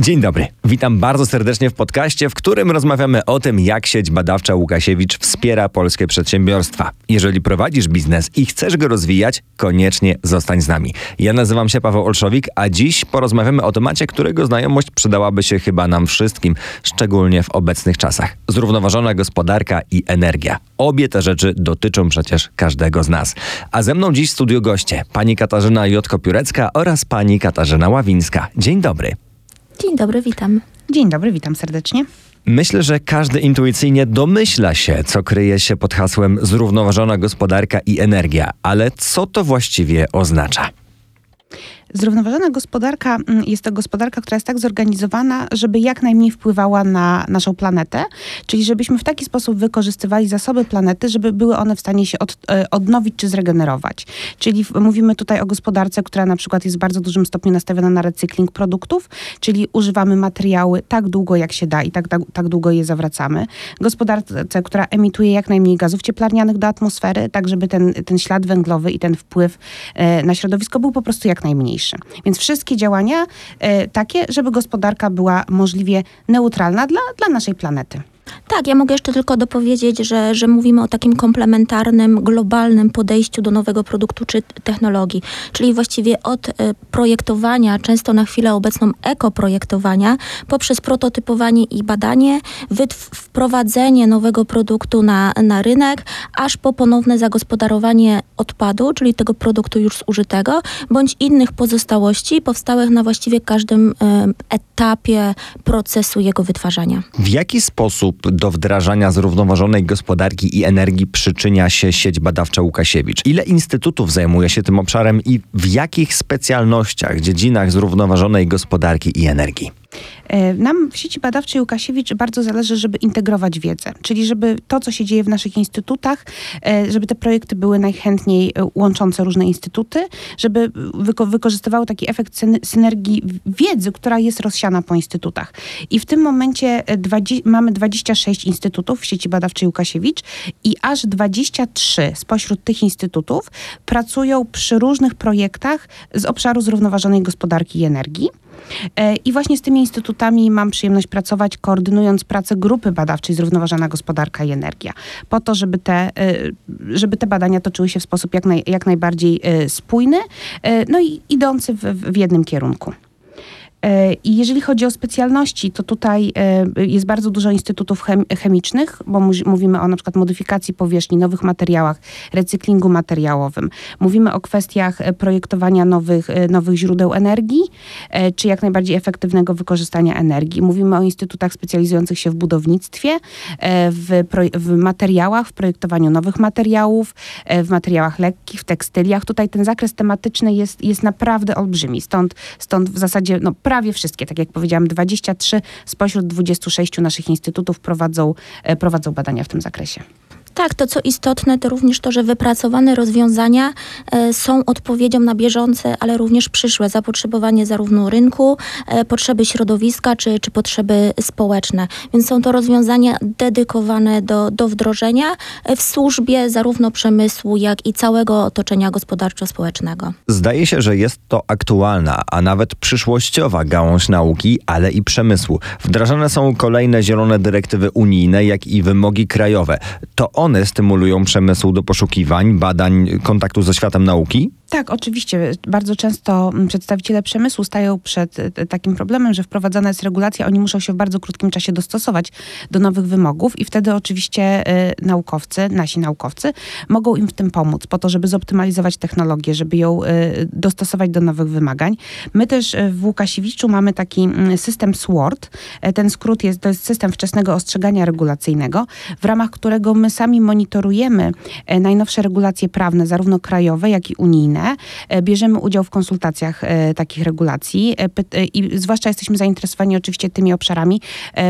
Dzień dobry. Witam bardzo serdecznie w podcaście, w którym rozmawiamy o tym, jak sieć badawcza Łukasiewicz wspiera polskie przedsiębiorstwa. Jeżeli prowadzisz biznes i chcesz go rozwijać, koniecznie zostań z nami. Ja nazywam się Paweł Olszowik, a dziś porozmawiamy o temacie, którego znajomość przydałaby się chyba nam wszystkim, szczególnie w obecnych czasach. Zrównoważona gospodarka i energia. Obie te rzeczy dotyczą przecież każdego z nas. A ze mną dziś w studiu goście pani Katarzyna Jotko-Piórecka oraz pani Katarzyna Ławińska. Dzień dobry. Dzień dobry, witam. Dzień dobry, witam serdecznie. Myślę, że każdy intuicyjnie domyśla się, co kryje się pod hasłem zrównoważona gospodarka i energia, ale co to właściwie oznacza? Zrównoważona gospodarka mm, jest to gospodarka, która jest tak zorganizowana, żeby jak najmniej wpływała na naszą planetę, czyli żebyśmy w taki sposób wykorzystywali zasoby planety, żeby były one w stanie się od, e, odnowić czy zregenerować. Czyli mówimy tutaj o gospodarce, która na przykład jest w bardzo dużym stopniu nastawiona na recykling produktów, czyli używamy materiały tak długo jak się da i tak, tak, tak długo je zawracamy. Gospodarce, która emituje jak najmniej gazów cieplarnianych do atmosfery, tak żeby ten, ten ślad węglowy i ten wpływ e, na środowisko był po prostu jak najmniejszy Więc wszystkie działania e, takie, żeby gospodarka była możliwie neutralna dla, dla naszej planety. Tak, ja mogę jeszcze tylko dopowiedzieć, że, że mówimy o takim komplementarnym, globalnym podejściu do nowego produktu czy technologii. Czyli właściwie od y, projektowania, często na chwilę obecną ekoprojektowania, poprzez prototypowanie i badanie, wprowadzenie nowego produktu na, na rynek, aż po ponowne zagospodarowanie odpadu, czyli tego produktu już zużytego, bądź innych pozostałości powstałych na właściwie każdym y, etapie procesu jego wytwarzania. W jaki sposób do wdrażania zrównoważonej gospodarki i energii przyczynia się sieć badawcza Łukasiewicz? Ile instytutów zajmuje się tym obszarem i w jakich specjalnościach, dziedzinach zrównoważonej gospodarki i energii? E, nam w sieci badawczej Łukasiewicz bardzo zależy, żeby integrować wiedzę, czyli żeby to, co się dzieje w naszych instytutach, e, żeby te projekty były najchętniej e, łączące różne instytuty, żeby wyko wykorzystywały taki efekt synergii wiedzy, która jest rozsiana po instytutach. I w tym momencie 20, mamy 26 instytutów w sieci badawczej Łukasiewicz i aż 23 spośród tych instytutów pracują przy różnych projektach z obszaru zrównoważonej gospodarki i energii. E, I właśnie z tymi instytutami mam przyjemność pracować, koordynując pracę grupy badawczej Zrównoważona Gospodarka i Energia, po to, żeby te, e, żeby te badania toczyły się w sposób jak, naj, jak najbardziej e, spójny, no i idący w, w jednym kierunku. E, I jeżeli chodzi o specjalności, to tutaj e, jest bardzo dużo instytutów chemicznych, bo mówimy o na przykład modyfikacji powierzchni, nowych materiałach, recyklingu materiałowym. Mówimy o kwestiach e, projektowania nowych, nowych źródeł energii, czy jak najbardziej efektywnego wykorzystania energii. Mówimy o instytutach specjalizujących się w budownictwie, w, w materiałach, w projektowaniu nowych materiałów, w materiałach lekkich, w tekstyliach. Tutaj ten zakres tematyczny jest, jest naprawdę olbrzymi. Stąd, stąd w zasadzie no, prawie wszystkie, tak jak powiedziałam, 23 spośród 26 naszych instytutów prowadzą, e, prowadzą badania w tym zakresie. Tak, to co istotne, to również to, że wypracowane rozwiązania e, są odpowiedzią na bieżące, ale również przyszłe zapotrzebowanie zarówno rynku, e, potrzeby środowiska czy, czy potrzeby społeczne. Więc są to rozwiązania dedykowane do, do wdrożenia e, w służbie zarówno przemysłu, jak i całego otoczenia gospodarczo-społecznego. Zdaje się, że jest to aktualna, a nawet przyszłościowa gałąź nauki, ale i przemysłu. Wdrażane są kolejne zielone dyrektywy unijne, jak i wymogi krajowe. To one stymulują przemysł do poszukiwań, badań, kontaktu ze światem nauki? Tak, oczywiście. Bardzo często mm, przedstawiciele przemysłu stają przed e, takim problemem, że wprowadzana jest regulacja, oni muszą się w bardzo krótkim czasie dostosować do nowych wymogów i wtedy oczywiście y, naukowcy, nasi naukowcy mogą im w tym pomóc, po to, żeby zoptymalizować technologię, żeby ją dostosować do nowych wymagań. My też w Łukasiewiczu mamy taki mm, system SWORD. Ten skrót jest, to jest system wczesnego ostrzegania regulacyjnego, w ramach którego my sami monitorujemy najnowsze regulacje prawne, zarówno krajowe, jak i unijne E, bierzemy udział w konsultacjach e, takich regulacji. E, i zwłaszcza jesteśmy zainteresowani oczywiście tymi obszarami,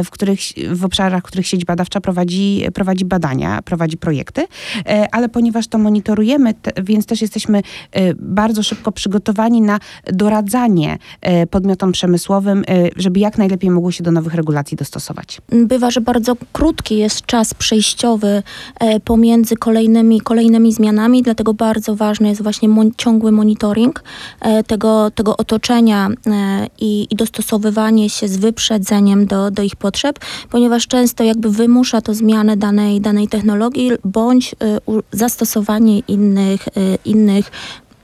w, których, w obszarach, w których sieć badawcza prowadzi, prowadzi badania, prowadzi projekty, ale ponieważ to monitorujemy, więc też jesteśmy bardzo szybko przygotowani na doradzanie podmiotom przemysłowym, żeby jak najlepiej mogło się do nowych regulacji dostosować. Bywa, że bardzo krótki jest czas przejściowy pomiędzy kolejnymi, kolejnymi zmianami, dlatego bardzo ważne jest właśnie ciągły monitoring tego, tego otoczenia i, i dostosowywanie się z wyprzedzeniem do, do ich potrzeb, ponieważ często jakby wymusza to zmianę danej, danej technologii bądź zastosowanie innych, innych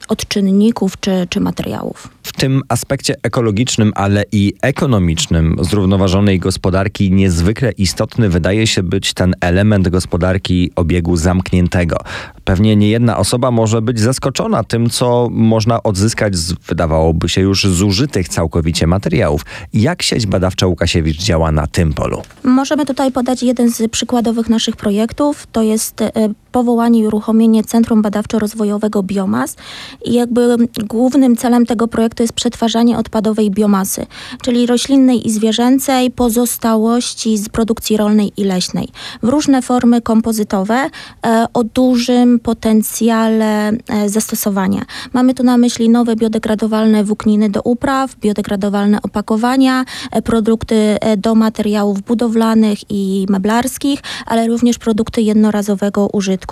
odczynników czy, czy materiałów. W tym aspekcie ekologicznym, ale i ekonomicznym zrównoważonej gospodarki niezwykle istotny wydaje się być ten element gospodarki obiegu zamkniętego. Pewnie nie jedna osoba może być zaskoczona tym, co można odzyskać z, wydawałoby się już, zużytych całkowicie materiałów. Jak sieć badawcza Łukasiewicz działa na tym polu? Możemy tutaj podać jeden z przykładowych naszych projektów. To jest e, powołanie i uruchomienie Centrum Badawczo-Rozwojowego Biomas. I jakby głównym celem tego projektu jest przetwarzanie odpadowej biomasy, czyli roślinnej i zwierzęcej pozostałości z produkcji rolnej i leśnej w różne formy kompozytowe e, o dużym potencjale e, zastosowania. Mamy tu na myśli nowe biodegradowalne włókniny do upraw, biodegradowalne opakowania, e, produkty do materiałów budowlanych i meblarskich, ale również produkty jednorazowego użytku,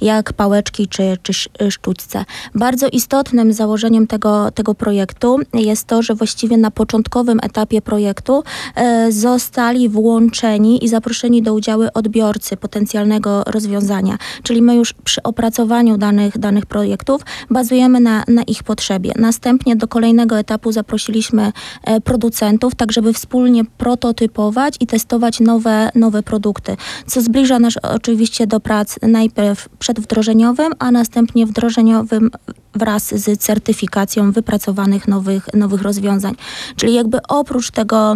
jak pałeczki czy, czy sztućce. Bardzo istotnym założeniem tego, tego projektu jest to, że właściwie na początkowym etapie projektu e, zostali włączeni i zaproszeni do udziału odbiorcy potencjalnego rozwiązania. Czyli my już przy opracowaniu danych, danych projektów bazujemy na, na ich potrzebie. Następnie do kolejnego etapu zaprosiliśmy e, producentów, tak żeby wspólnie prototypować i testować nowe, nowe produkty, co zbliża nas oczywiście do prac najpierw przedwdrożeniowym, a następnie wdrożeniowym wraz z certyfikacją wypracowanych nowych, nowych rozwiązań. Czyli jakby oprócz tego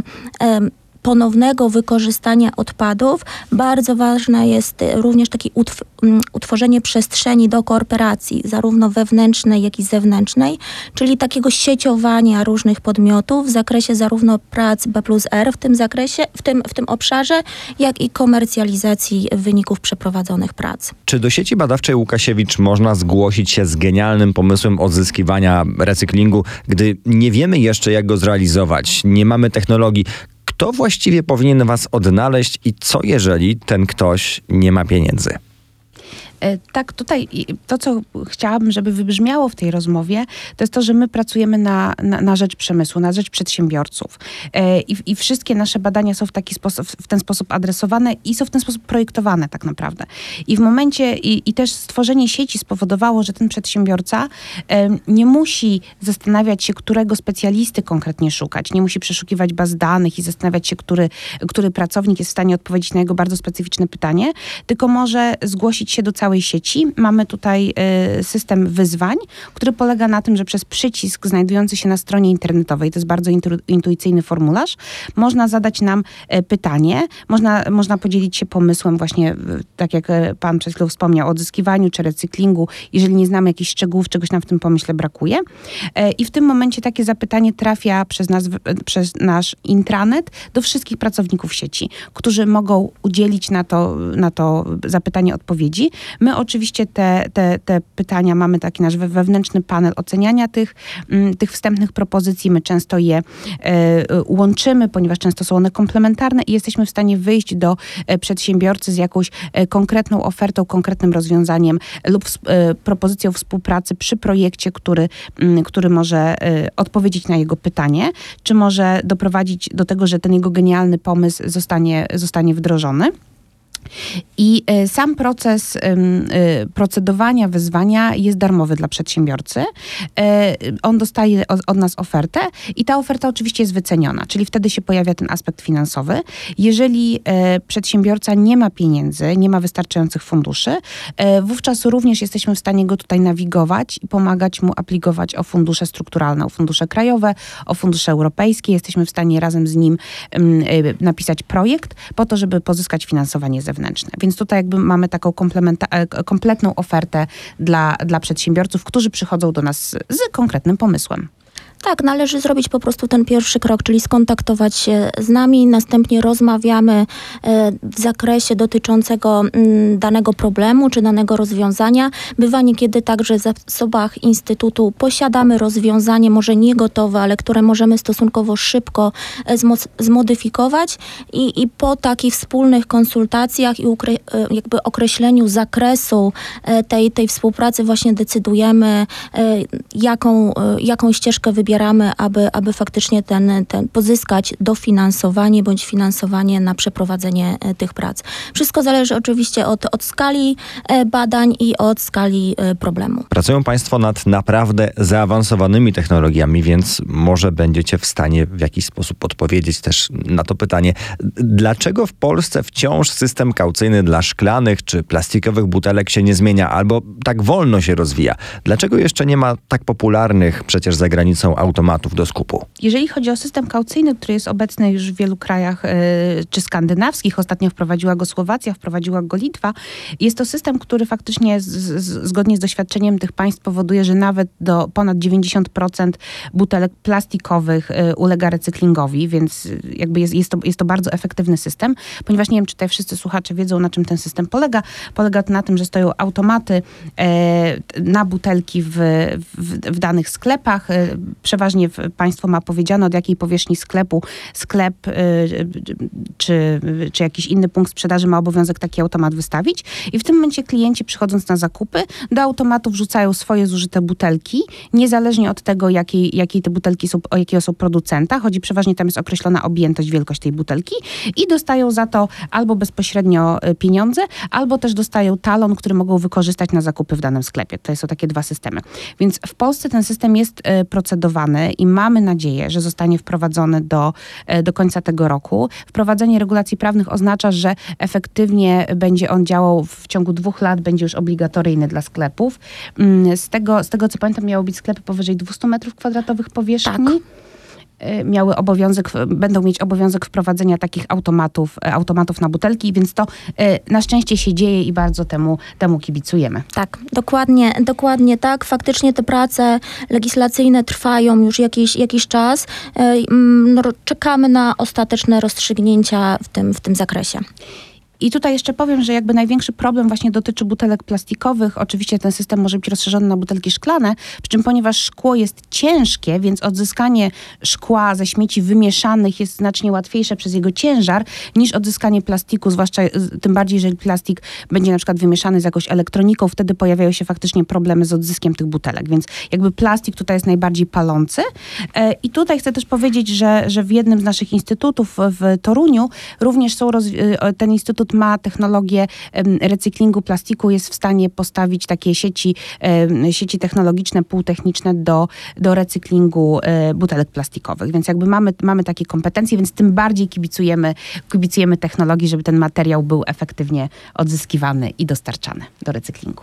ponownego wykorzystania odpadów. Bardzo ważne jest również takie mm, utworzenie przestrzeni do kooperacji, zarówno wewnętrznej, jak i zewnętrznej, czyli takiego sieciowania różnych podmiotów w zakresie zarówno prac B plus R w tym zakresie, w tym, w tym obszarze, jak i komercjalizacji wyników przeprowadzonych prac. Czy do sieci badawczej Łukasiewicz można zgłosić się z genialnym pomysłem odzyskiwania recyklingu, gdy nie wiemy jeszcze jak go zrealizować, nie mamy technologii, kto właściwie powinien was odnaleźć i co jeżeli ten ktoś nie ma pieniędzy? E, tak, tutaj to, co chciałabym, żeby wybrzmiało w tej rozmowie, to jest to, że my pracujemy na, na, na rzecz przemysłu, na rzecz przedsiębiorców. E, I, I, wszystkie nasze badania są w, taki sposób, w ten sposób adresowane i są w ten sposób projektowane tak naprawdę. I w momencie, i, i też stworzenie sieci spowodowało, że ten przedsiębiorca nie musi zastanawiać się, którego specjalisty konkretnie szukać, nie musi przeszukiwać baz danych i zastanawiać się, który, który pracownik jest w stanie odpowiedzieć na jego bardzo specyficzne pytanie, tylko może zgłosić się do całej całej sieci. Mamy tutaj y, system wyzwań, który polega na tym, że przez przycisk znajdujący się na stronie internetowej, to jest bardzo intuicyjny formularz, można zadać nam y, pytanie, można, można podzielić się pomysłem właśnie, tak jak y, pan przed chwilą wspomniał, o odzyskiwaniu czy recyklingu, jeżeli nie znamy jakichś szczegółów, czegoś nam w tym pomyśle brakuje. I w tym momencie takie zapytanie trafia przez, nas, przez nasz intranet do wszystkich pracowników sieci, którzy mogą udzielić na to, na to zapytanie odpowiedzi. My oczywiście te, te, te pytania, mamy taki nasz wewnętrzny panel oceniania tych, mm, tych wstępnych propozycji. My często je e, łączymy, ponieważ często są one komplementarne i jesteśmy w stanie wyjść do e, przedsiębiorcy z jakąś e, konkretną ofertą, konkretnym rozwiązaniem lub propozycją współpracy przy projekcie, który, mm, który może odpowiedzieć na jego pytanie, czy może doprowadzić do tego, że ten jego genialny pomysł zostanie, zostanie wdrożony. I e, sam proces e, procedowania wyzwania jest darmowy dla przedsiębiorcy. E, on dostaje od nas ofertę i ta oferta oczywiście jest wyceniona, czyli wtedy się pojawia ten aspekt finansowy. Jeżeli przedsiębiorca nie ma pieniędzy, nie ma wystarczających funduszy, wówczas również jesteśmy w stanie go tutaj nawigować i pomagać mu aplikować o fundusze strukturalne, o fundusze krajowe, o fundusze europejskie. Jesteśmy w stanie razem z nim napisać projekt po to, żeby pozyskać finansowanie zewnętrzne Więc tutaj jakby mamy taką e, kompletną ofertę dla, dla przedsiębiorców, którzy przychodzą do nas z konkretnym pomysłem. Tak, należy zrobić po prostu ten pierwszy krok, czyli skontaktować się z nami, następnie rozmawiamy e, w zakresie dotyczącego mm, danego problemu czy danego rozwiązania. Bywa niekiedy tak, że w zasobach Instytutu posiadamy rozwiązanie, może nie gotowe, ale które możemy stosunkowo szybko e, zmodyfikować i, i po takich wspólnych konsultacjach i e, jakby określeniu zakresu tej, tej współpracy właśnie decydujemy, jaką, jaką ścieżkę wybieramy wspieramy, aby, aby faktycznie ten, ten pozyskać dofinansowanie bądź finansowanie na przeprowadzenie e, tych prac. Wszystko zależy oczywiście od, od skali e, badań i od skali e, problemu. Pracują Państwo nad naprawdę zaawansowanymi technologiami, więc może będziecie w stanie w jakiś sposób odpowiedzieć też na to pytanie, dlaczego w Polsce wciąż system kaucyjny dla szklanych czy plastikowych butelek się nie zmienia albo tak wolno się rozwija? Dlaczego jeszcze nie ma tak popularnych przecież za granicą automatów do skupu. Jeżeli chodzi o system kaucyjny, który jest obecny już w wielu krajach e, czy skandynawskich, ostatnio wprowadziła go Słowacja, wprowadziła go Litwa, jest to system, który faktycznie z, z, zgodnie z doświadczeniem tych państw powoduje, że nawet do ponad 90% butelek plastikowych e, ulega recyklingowi, więc jakby jest, jest, to, jest to bardzo efektywny system, ponieważ nie wiem, czy tutaj wszyscy słuchacze wiedzą, na czym ten system polega. Polega to na tym, że stoją automaty e, na butelki w, w, w danych sklepach, przeważnie państwo ma powiedziane, od jakiej powierzchni sklepu sklep y, czy, czy jakiś inny punkt sprzedaży ma obowiązek taki automat wystawić. I w tym momencie klienci przychodząc na zakupy, do automatu wrzucają swoje zużyte butelki, niezależnie od tego, jakiej, jakiej te butelki są, o jakiego są producenta. Chodzi przeważnie, tam jest określona objętość, wielkość tej butelki i dostają za to albo bezpośrednio y, pieniądze, albo też dostają talon, który mogą wykorzystać na zakupy w danym sklepie. To są takie dwa systemy. Więc w Polsce ten system jest y, procedowany i mamy nadzieję, że zostanie wprowadzony do, e, do końca tego roku. Wprowadzenie regulacji prawnych oznacza, że efektywnie będzie on działał w ciągu dwóch lat, będzie już obligatoryjny dla sklepów. Mm, z tego, z tego co pamiętam, miało być sklepy powyżej 200 metrów kwadratowych powierzchni. Tak. Y, miały obowiązek, będą mieć obowiązek wprowadzenia takich automatów, y, automatów na butelki, więc to y, na szczęście się dzieje i bardzo temu, temu kibicujemy. Tak, dokładnie, dokładnie tak. Faktycznie te prace legislacyjne trwają już jakiś, jakiś czas. Mm, no, czekamy na ostateczne rozstrzygnięcia w tym, w tym zakresie. I tutaj jeszcze powiem, że jakby największy problem właśnie dotyczy butelek plastikowych. Oczywiście ten system może być rozszerzony na butelki szklane, przy czym ponieważ szkło jest ciężkie, więc odzyskanie szkła ze śmieci wymieszanych jest znacznie łatwiejsze przez jego ciężar niż odzyskanie plastiku, zwłaszcza tym bardziej, jeżeli plastik będzie na przykład wymieszany z jakąś elektroniką, wtedy pojawiają się faktycznie problemy z odzyskiem tych butelek, więc jakby plastik tutaj jest najbardziej palący. E, I tutaj chcę też powiedzieć, że, że w jednym z naszych instytutów w Toruniu również są, e, ten instytut ma technologię recyklingu plastiku, jest w stanie postawić takie sieci, sieci technologiczne, półtechniczne do, do recyklingu e, butelek plastikowych. Więc jakby mamy, mamy takie kompetencje, więc tym bardziej kibicujemy, kibicujemy technologii, żeby ten materiał był efektywnie odzyskiwany i dostarczany do recyklingu.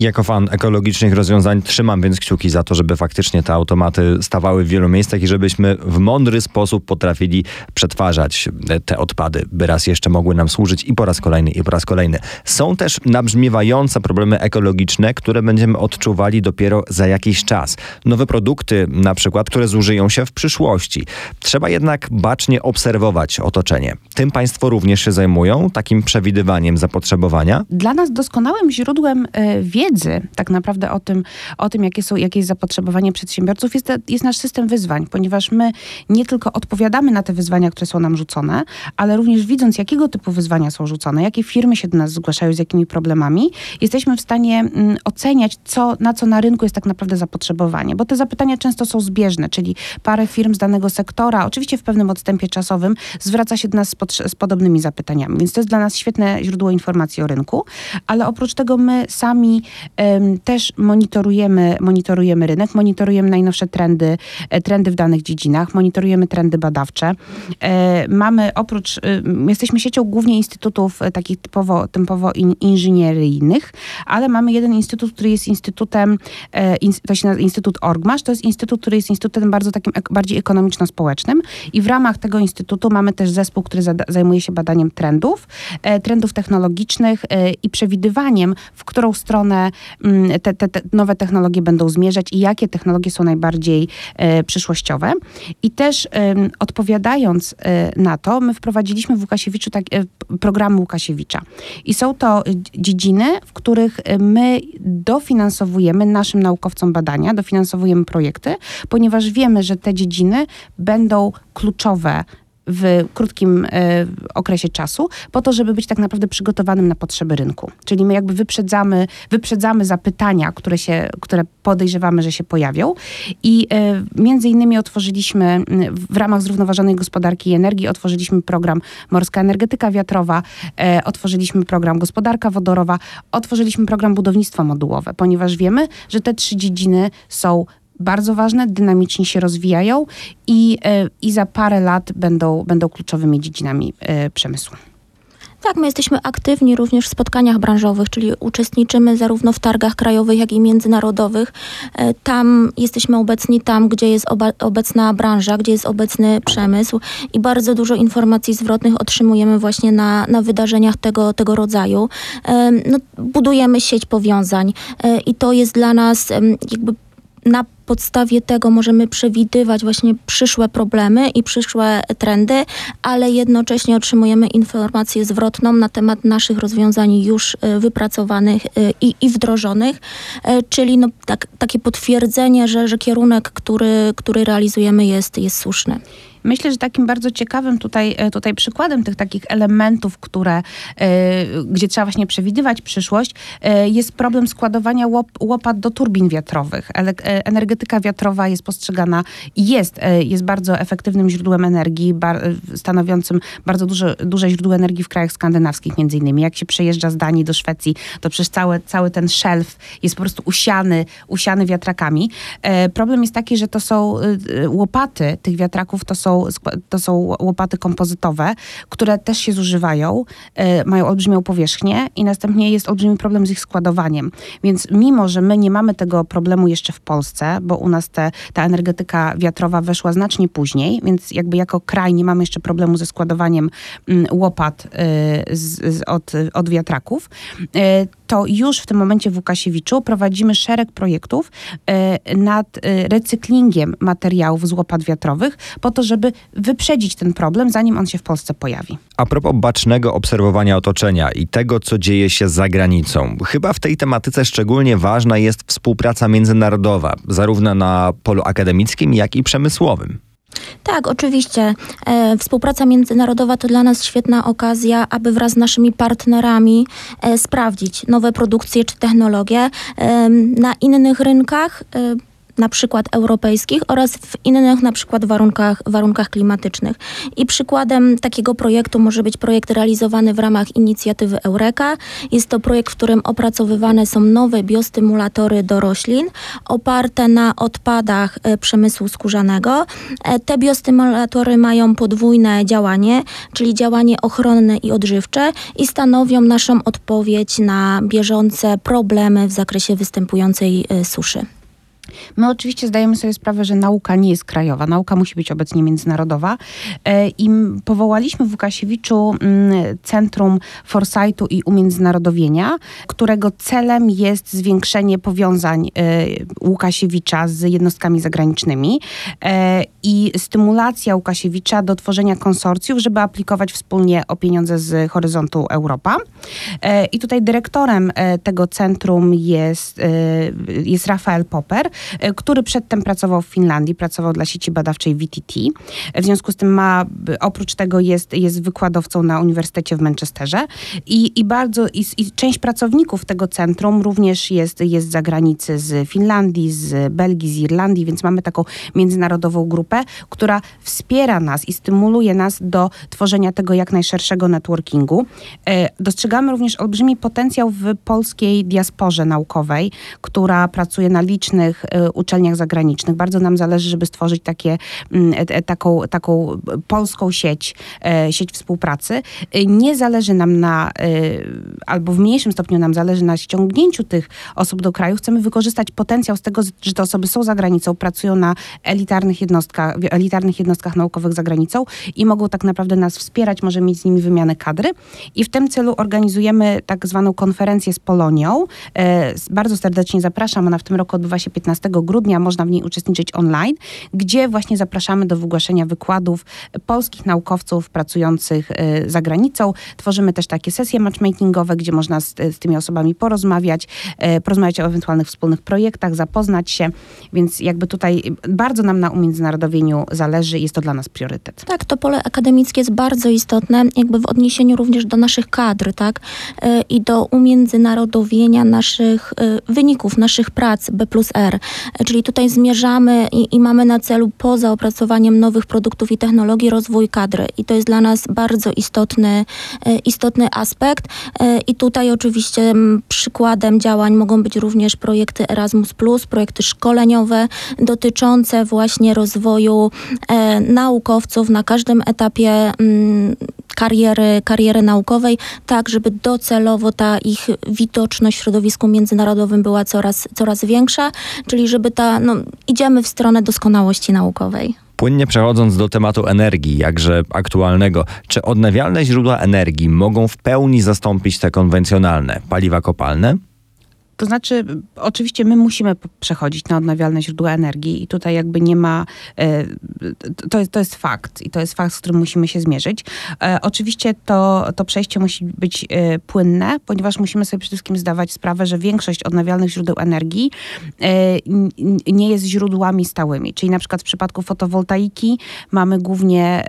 Jako fan ekologicznych rozwiązań trzymam więc kciuki za to, żeby faktycznie te automaty stawały w wielu miejscach i żebyśmy w mądry sposób potrafili przetwarzać te odpady, by raz jeszcze mogły nam służyć i po raz kolejny, i po raz kolejny. Są też nabrzmiewające problemy ekologiczne, które będziemy odczuwali dopiero za jakiś czas. Nowe produkty, na przykład, które zużyją się w przyszłości. Trzeba jednak bacznie obserwować otoczenie. Tym Państwo również się zajmują, takim przewidywaniem zapotrzebowania? Dla nas doskonałym źródłem e, wiedzy wiedzy tak naprawdę o tym, o tym jakie, są, jakie jest zapotrzebowanie przedsiębiorców, jest, jest nasz system wyzwań, ponieważ my nie tylko odpowiadamy na te wyzwania, które są nam rzucone, ale również widząc, jakiego typu wyzwania są rzucone, jakie firmy się do nas zgłaszają z jakimi problemami, jesteśmy w stanie mm, oceniać, co, na co na rynku jest tak naprawdę zapotrzebowanie, bo te zapytania często są zbieżne, czyli parę firm z danego sektora, oczywiście w pewnym odstępie czasowym, zwraca się do nas z, pod, z podobnymi zapytaniami, więc to jest dla nas świetne źródło informacji o rynku, ale oprócz tego my sami też monitorujemy, monitorujemy rynek, monitorujemy najnowsze trendy, e, trendy w danych dziedzinach, monitorujemy trendy badawcze. E, mamy oprócz, jesteśmy siecią głównie instytutów e, takich typowo, typowo inżynieryjnych, ale mamy jeden instytut, który jest instytutem, to się nazywa Instytut Orgmasz, to jest instytut, który jest instytutem bardzo takim bardziej ekonomiczno-społecznym i w ramach tego instytutu mamy też zespół, który zajmuje się badaniem trendów, trendów technologicznych i przewidywaniem, w którą stronę te, te, te nowe technologie będą zmierzać i jakie technologie są najbardziej e, przyszłościowe. I też odpowiadając e, na to, my wprowadziliśmy w Łukasiewiczu tak, e, programy Łukasiewicza. I są to dziedziny, w których my dofinansowujemy naszym naukowcom badania, dofinansowujemy projekty, ponieważ wiemy, że te dziedziny będą kluczowe w krótkim e, okresie czasu, po to, żeby być tak naprawdę przygotowanym na potrzeby rynku. Czyli my jakby wyprzedzamy, wyprzedzamy zapytania, które, się, które podejrzewamy, że się pojawią i e, między innymi otworzyliśmy w ramach zrównoważonej gospodarki i energii, otworzyliśmy program Morska Energetyka Wiatrowa, e, otworzyliśmy program Gospodarka Wodorowa, otworzyliśmy program Budownictwo Modułowe, ponieważ wiemy, że te trzy dziedziny są bardzo ważne, dynamicznie się rozwijają i, e, i za parę lat będą, będą kluczowymi dziedzinami e, przemysłu. Tak, my jesteśmy aktywni również w spotkaniach branżowych, czyli uczestniczymy zarówno w targach krajowych, jak i międzynarodowych. E, tam jesteśmy obecni tam, gdzie jest obecna branża, gdzie jest obecny przemysł i bardzo dużo informacji zwrotnych otrzymujemy właśnie na, na wydarzeniach tego, tego rodzaju. No, budujemy sieć powiązań i to jest dla nas jakby na podstawie tego możemy przewidywać właśnie przyszłe problemy i przyszłe trendy, ale jednocześnie otrzymujemy informację zwrotną na temat naszych rozwiązań już e, wypracowanych e, i, i wdrożonych, e, czyli no, tak, takie potwierdzenie, że, że kierunek, który, który realizujemy jest, jest słuszny. Myślę, że takim bardzo ciekawym tutaj, e, tutaj przykładem tych takich elementów, które, e, gdzie trzeba właśnie przewidywać przyszłość, e, jest problem składowania łop, łopat do turbin wiatrowych. Energetyka wiatrowa jest postrzegana i jest, jest bardzo efektywnym źródłem energii, stanowiącym bardzo duże, duże źródło energii w krajach skandynawskich między innymi. Jak się przejeżdża z Danii do Szwecji, to przez cały, cały ten szelf jest po prostu usiany, usiany wiatrakami. Problem jest taki, że to są łopaty tych wiatraków, to są są, to są łopaty kompozytowe, które też się zużywają, e, mają olbrzymią powierzchnię i następnie jest olbrzymi problem z ich składowaniem. Więc mimo, że my nie mamy tego problemu jeszcze w Polsce, bo u nas te, ta energetyka wiatrowa weszła znacznie później, więc jakby jako kraj nie mamy jeszcze problemu ze składowaniem mm, łopat e, z, z, od, od wiatraków, e, to już w tym momencie w Łukasiewiczu prowadzimy szereg projektów nad recyklingiem materiałów z łopat wiatrowych, po to, żeby żeby wyprzedzić ten problem, zanim on się w Polsce pojawi. A propos bacznego obserwowania otoczenia i tego, co dzieje się za granicą, chyba w tej tematyce szczególnie ważna jest współpraca międzynarodowa, zarówno na polu akademickim, jak i przemysłowym. Tak, oczywiście. E, współpraca międzynarodowa to dla nas świetna okazja, aby wraz z naszymi partnerami e, sprawdzić nowe produkcje czy technologie e, na innych rynkach. Na przykład europejskich oraz w innych na przykład warunkach, warunkach klimatycznych. I przykładem takiego projektu może być projekt realizowany w ramach inicjatywy Eureka. Jest to projekt, w którym opracowywane są nowe biostymulatory do roślin oparte na odpadach e, przemysłu skórzanego. E, te biostymulatory mają podwójne działanie, czyli działanie ochronne i odżywcze i stanowią naszą odpowiedź na bieżące problemy w zakresie występującej e, suszy. My oczywiście zdajemy sobie sprawę, że nauka nie jest krajowa, nauka musi być obecnie międzynarodowa. E, i powołaliśmy w Łukasiewiczu Centrum Foresightu i Umiędzynarodowienia, którego celem jest zwiększenie powiązań e, Łukasiewicza z jednostkami zagranicznymi e, i stymulacja Łukasiewicza do tworzenia konsorcjów, żeby aplikować wspólnie o pieniądze z Horyzontu Europa. I tutaj dyrektorem tego centrum jest, jest Rafael Popper, który przedtem pracował w Finlandii, pracował dla sieci badawczej VTT. W związku z tym ma, oprócz tego jest, jest wykładowcą na Uniwersytecie w Manchesterze i, i bardzo, i, i część pracowników tego centrum również jest, jest z zagranicy, z Finlandii, z Belgii, z Irlandii, więc mamy taką międzynarodową grupę, która wspiera nas i stymuluje nas do tworzenia tego jak najszerszego networkingu. E, dostrzegamy również olbrzymi potencjał w polskiej diasporze naukowej, która pracuje na licznych innych uczelniach zagranicznych. Bardzo nam zależy, żeby stworzyć takie, mm, taką, taką polską sieć, sieć współpracy. Nie zależy nam na, albo w mniejszym stopniu nam zależy na ściągnięciu tych osób do kraju. Chcemy wykorzystać potencjał z tego, że te osoby są za granicą, pracują na elitarnych jednostkach, elitarnych jednostkach naukowych za granicą i mogą tak naprawdę nas wspierać, może mieć z nimi wymianę kadry. I w tym celu organizujemy tak zwaną konferencję z Polonią. E, bardzo serdecznie zapraszam. Ona w tym roku odbywa się 15 grudnia. Można w niej uczestniczyć online, gdzie właśnie zapraszamy do wygłaszania wykładów polskich naukowców pracujących e, za granicą. Tworzymy też takie sesje matchmakingowe, gdzie można z, z tymi osobami porozmawiać, e, porozmawiać o ewentualnych wspólnych projektach, zapoznać się. Więc jakby tutaj bardzo nam na umiędzynarodowieniu zależy i jest to dla nas priorytet. Tak, to pole akademickie jest bardzo istotne, jakby w odniesieniu również do naszych kadr, tak? E, I do umiędzynarodowienia naszych wyników, naszych prac B plus R. E, czyli tutaj zmierzamy i, i mamy na celu poza opracowaniem nowych produktów i technologii rozwój kadry. I to jest dla nas bardzo istotny, istotny aspekt. I tutaj oczywiście przykładem działań mogą być również projekty Erasmus, projekty szkoleniowe dotyczące właśnie rozwoju naukowców na każdym etapie kariery, kariery naukowej, tak żeby docelowo ta ich widoczność w środowisku międzynarodowym była coraz, coraz większa, czyli żeby ta, no, idziemy w stronę doskonałości naukowej. Płynnie przechodząc do tematu energii, jakże aktualnego, czy odnawialne źródła energii mogą w pełni zastąpić te konwencjonalne paliwa kopalne? To znaczy, oczywiście my musimy przechodzić na odnawialne źródła energii i tutaj jakby nie ma, e, to jest, to jest fakt i to jest fakt, z którym musimy się zmierzyć. E, oczywiście to, to przejście musi być e, płynne, ponieważ musimy sobie przede wszystkim zdawać sprawę, że większość odnawialnych źródeł energii nie jest źródłami stałymi. Czyli na przykład w przypadku fotowoltaiki mamy głównie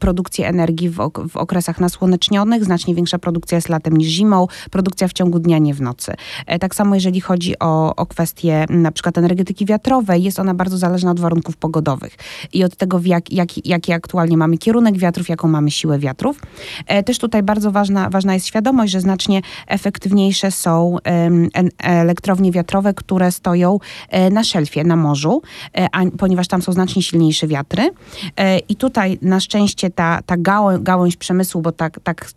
produkcję energii w, okresach nasłonecznionych, znacznie większa produkcja jest latem niż zimą, produkcja w ciągu dnia, nie w nocy. Tak samo samo jeżeli chodzi o, o kwestię na przykład energetyki wiatrowej, jest ona bardzo zależna od warunków pogodowych i od tego, jak, jak, jaki aktualnie mamy kierunek wiatrów, jaką mamy siłę wiatrów. E, też tutaj bardzo ważna, ważna jest świadomość, że znacznie efektywniejsze są elektrownie wiatrowe, które stoją e, na szelfie, na morzu, e, ponieważ tam są znacznie silniejsze wiatry. I tutaj na szczęście ta, ta gałąź, gałąź przemysłu, bo tak, tak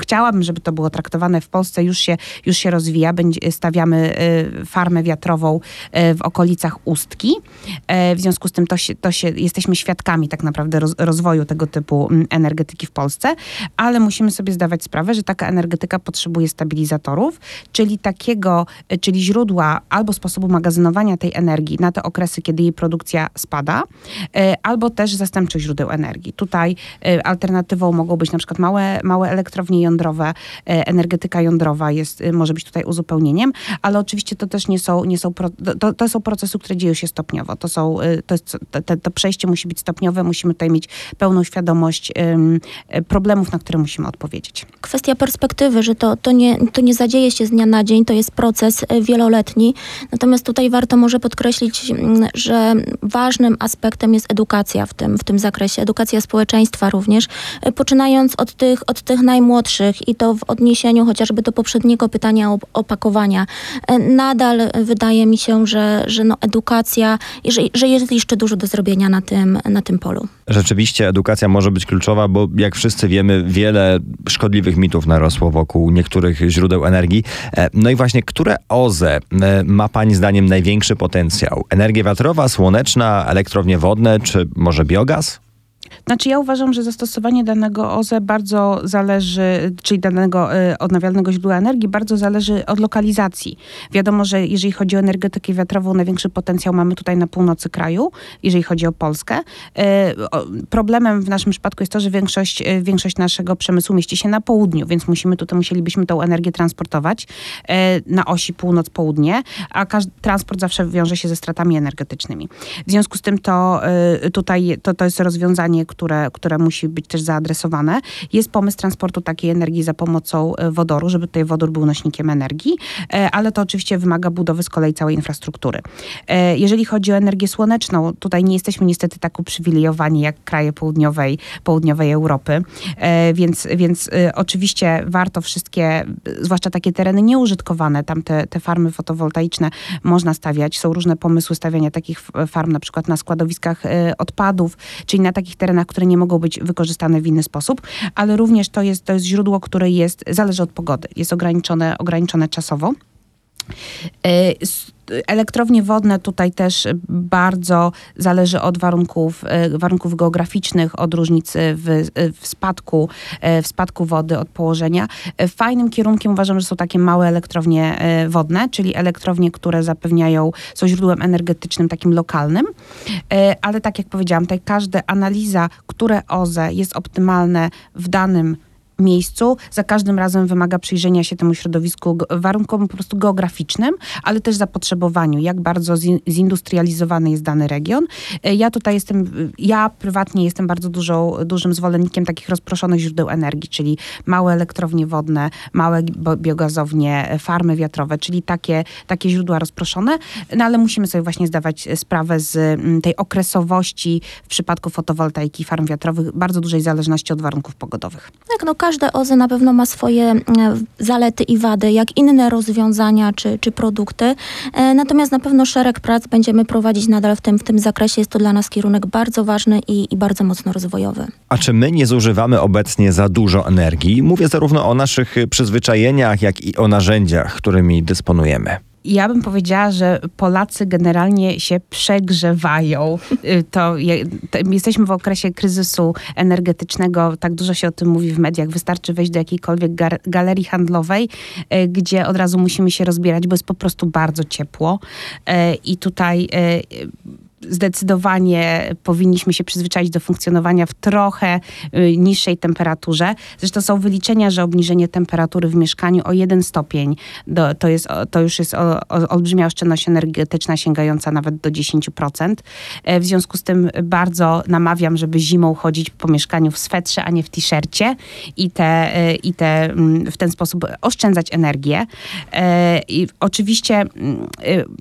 chciałabym, żeby to było traktowane w Polsce, już się, już się rozwija. Będzie, stawiamy mamy y, farmę wiatrową y, w okolicach Ustki. Y, w związku z tym to się, to się, jesteśmy świadkami tak naprawdę roz, rozwoju tego typu energetyki w Polsce, ale musimy sobie zdawać sprawę, że taka energetyka potrzebuje stabilizatorów, czyli takiego, czyli źródła albo sposobu magazynowania tej energii na te okresy, kiedy jej produkcja spada, albo też zastępczych źródeł energii. Tutaj alternatywą mogą być na przykład małe, małe elektrownie jądrowe, energetyka jądrowa jest, może być tutaj uzupełnieniem, ale oczywiście to też nie są, nie są to, to są procesy, które dzieją się stopniowo. To, są, y, to, jest, to, to przejście musi być stopniowe, musimy tutaj mieć pełną świadomość um, problemów, na które musimy odpowiedzieć. Kwestia perspektywy, że to, to, nie, to nie zadzieje się z dnia na dzień, to jest proces y, wieloletni. Natomiast tutaj warto może podkreślić, mm, że ważnym aspektem jest edukacja w tym, w tym zakresie, edukacja społeczeństwa również, poczynając od tych, od tych najmłodszych i to w odniesieniu chociażby do poprzedniego pytania o opakowania. E, nadal wydaje mi się, że, że no edukacja, że, że jest jeszcze dużo do zrobienia na tym, na tym polu. Rzeczywiście edukacja może być kluczowa, bo jak wszyscy wiemy, wiele szkodliwych mitów narosło wokół niektórych źródeł energii. E, no i właśnie, które OZE e, ma Pani zdaniem największy potencjał? Energia wiatrowa, słoneczna, elektrownie wodne, czy może biogaz? Znaczy ja uważam, że zastosowanie danego OZE bardzo zależy, czyli danego y, odnawialnego źródła energii, bardzo zależy od lokalizacji. Wiadomo, że jeżeli chodzi o energetykę wiatrową, największy potencjał mamy tutaj na północy kraju, jeżeli chodzi o Polskę. Y, o, problemem w naszym przypadku jest to, że większość, y, większość naszego przemysłu mieści się na południu, więc musimy tutaj, musielibyśmy tą energię transportować na osi północ-południe, a każdy transport zawsze wiąże się ze stratami energetycznymi. W związku z tym to tutaj to, to jest rozwiązanie które, które musi być też zaadresowane. Jest pomysł transportu takiej energii za pomocą wodoru, żeby tutaj wodór był nośnikiem energii, ale to oczywiście wymaga budowy z kolei całej infrastruktury. Jeżeli chodzi o energię słoneczną, tutaj nie jesteśmy niestety tak uprzywilejowani jak kraje południowej, południowej Europy, więc, więc oczywiście warto wszystkie, zwłaszcza takie tereny nieużytkowane, tam te, te farmy fotowoltaiczne można stawiać. Są różne pomysły stawiania takich farm, na przykład na składowiskach e, odpadów, czyli na takich terenach, które nie mogą być wykorzystane w inny sposób, ale również to jest, to jest źródło, które jest, zależy od pogody, jest ograniczone, ograniczone czasowo. E, elektrownie wodne tutaj też bardzo zależy od warunków, e, warunków geograficznych, od różnic w, w, spadku, w spadku wody, od położenia. Fajnym kierunkiem uważam, że są takie małe elektrownie wodne, czyli elektrownie, które zapewniają, są źródłem energetycznym takim lokalnym, ale tak jak powiedziałam, tutaj każda analiza, które OZE jest optymalne w danym miejscu, za każdym razem wymaga przyjrzenia się temu środowisku, warunkom po prostu geograficznym, ale też zapotrzebowaniu, jak bardzo zindustrializowany jest dany region. E, ja tutaj jestem, ja prywatnie jestem bardzo dużą, dużym zwolennikiem takich rozproszonych źródeł energii, czyli małe elektrownie wodne, małe biogazownie, farmy wiatrowe, czyli takie, takie źródła rozproszone, no ale musimy sobie właśnie zdawać sprawę z tej okresowości w przypadku fotowoltaiki farm wiatrowych, bardzo dużej zależności od warunków pogodowych. Tak, no każde OZE na pewno ma swoje e, zalety i wady, jak inne rozwiązania czy, czy produkty. E, natomiast na pewno szereg prac będziemy prowadzić nadal w tym, w tym zakresie. Jest to dla nas kierunek bardzo ważny i, i bardzo mocno rozwojowy. A czy my nie zużywamy obecnie za dużo energii? Mówię zarówno o naszych przyzwyczajeniach, jak i o narzędziach, którymi dysponujemy ja bym powiedziała, że Polacy generalnie się przegrzewają. Y, to, jesteśmy w okresie kryzysu energetycznego, tak dużo się o tym mówi w mediach. Wystarczy wejść do jakiejkolwiek galerii handlowej, y, gdzie od razu musimy się rozbierać, bo jest po prostu bardzo ciepło. Y, I tutaj zdecydowanie powinniśmy się przyzwyczaić do funkcjonowania w trochę y, niższej temperaturze. Zresztą są wyliczenia, że obniżenie temperatury w mieszkaniu o jeden stopień do, to, jest, to już jest o, o, olbrzymia oszczędność energetyczna sięgająca nawet do 10%. E, w związku z tym bardzo namawiam, żeby zimą chodzić po mieszkaniu w swetrze, a nie w t-shircie i, te, y, i te, mm, w ten sposób oszczędzać energię. E, I oczywiście mm,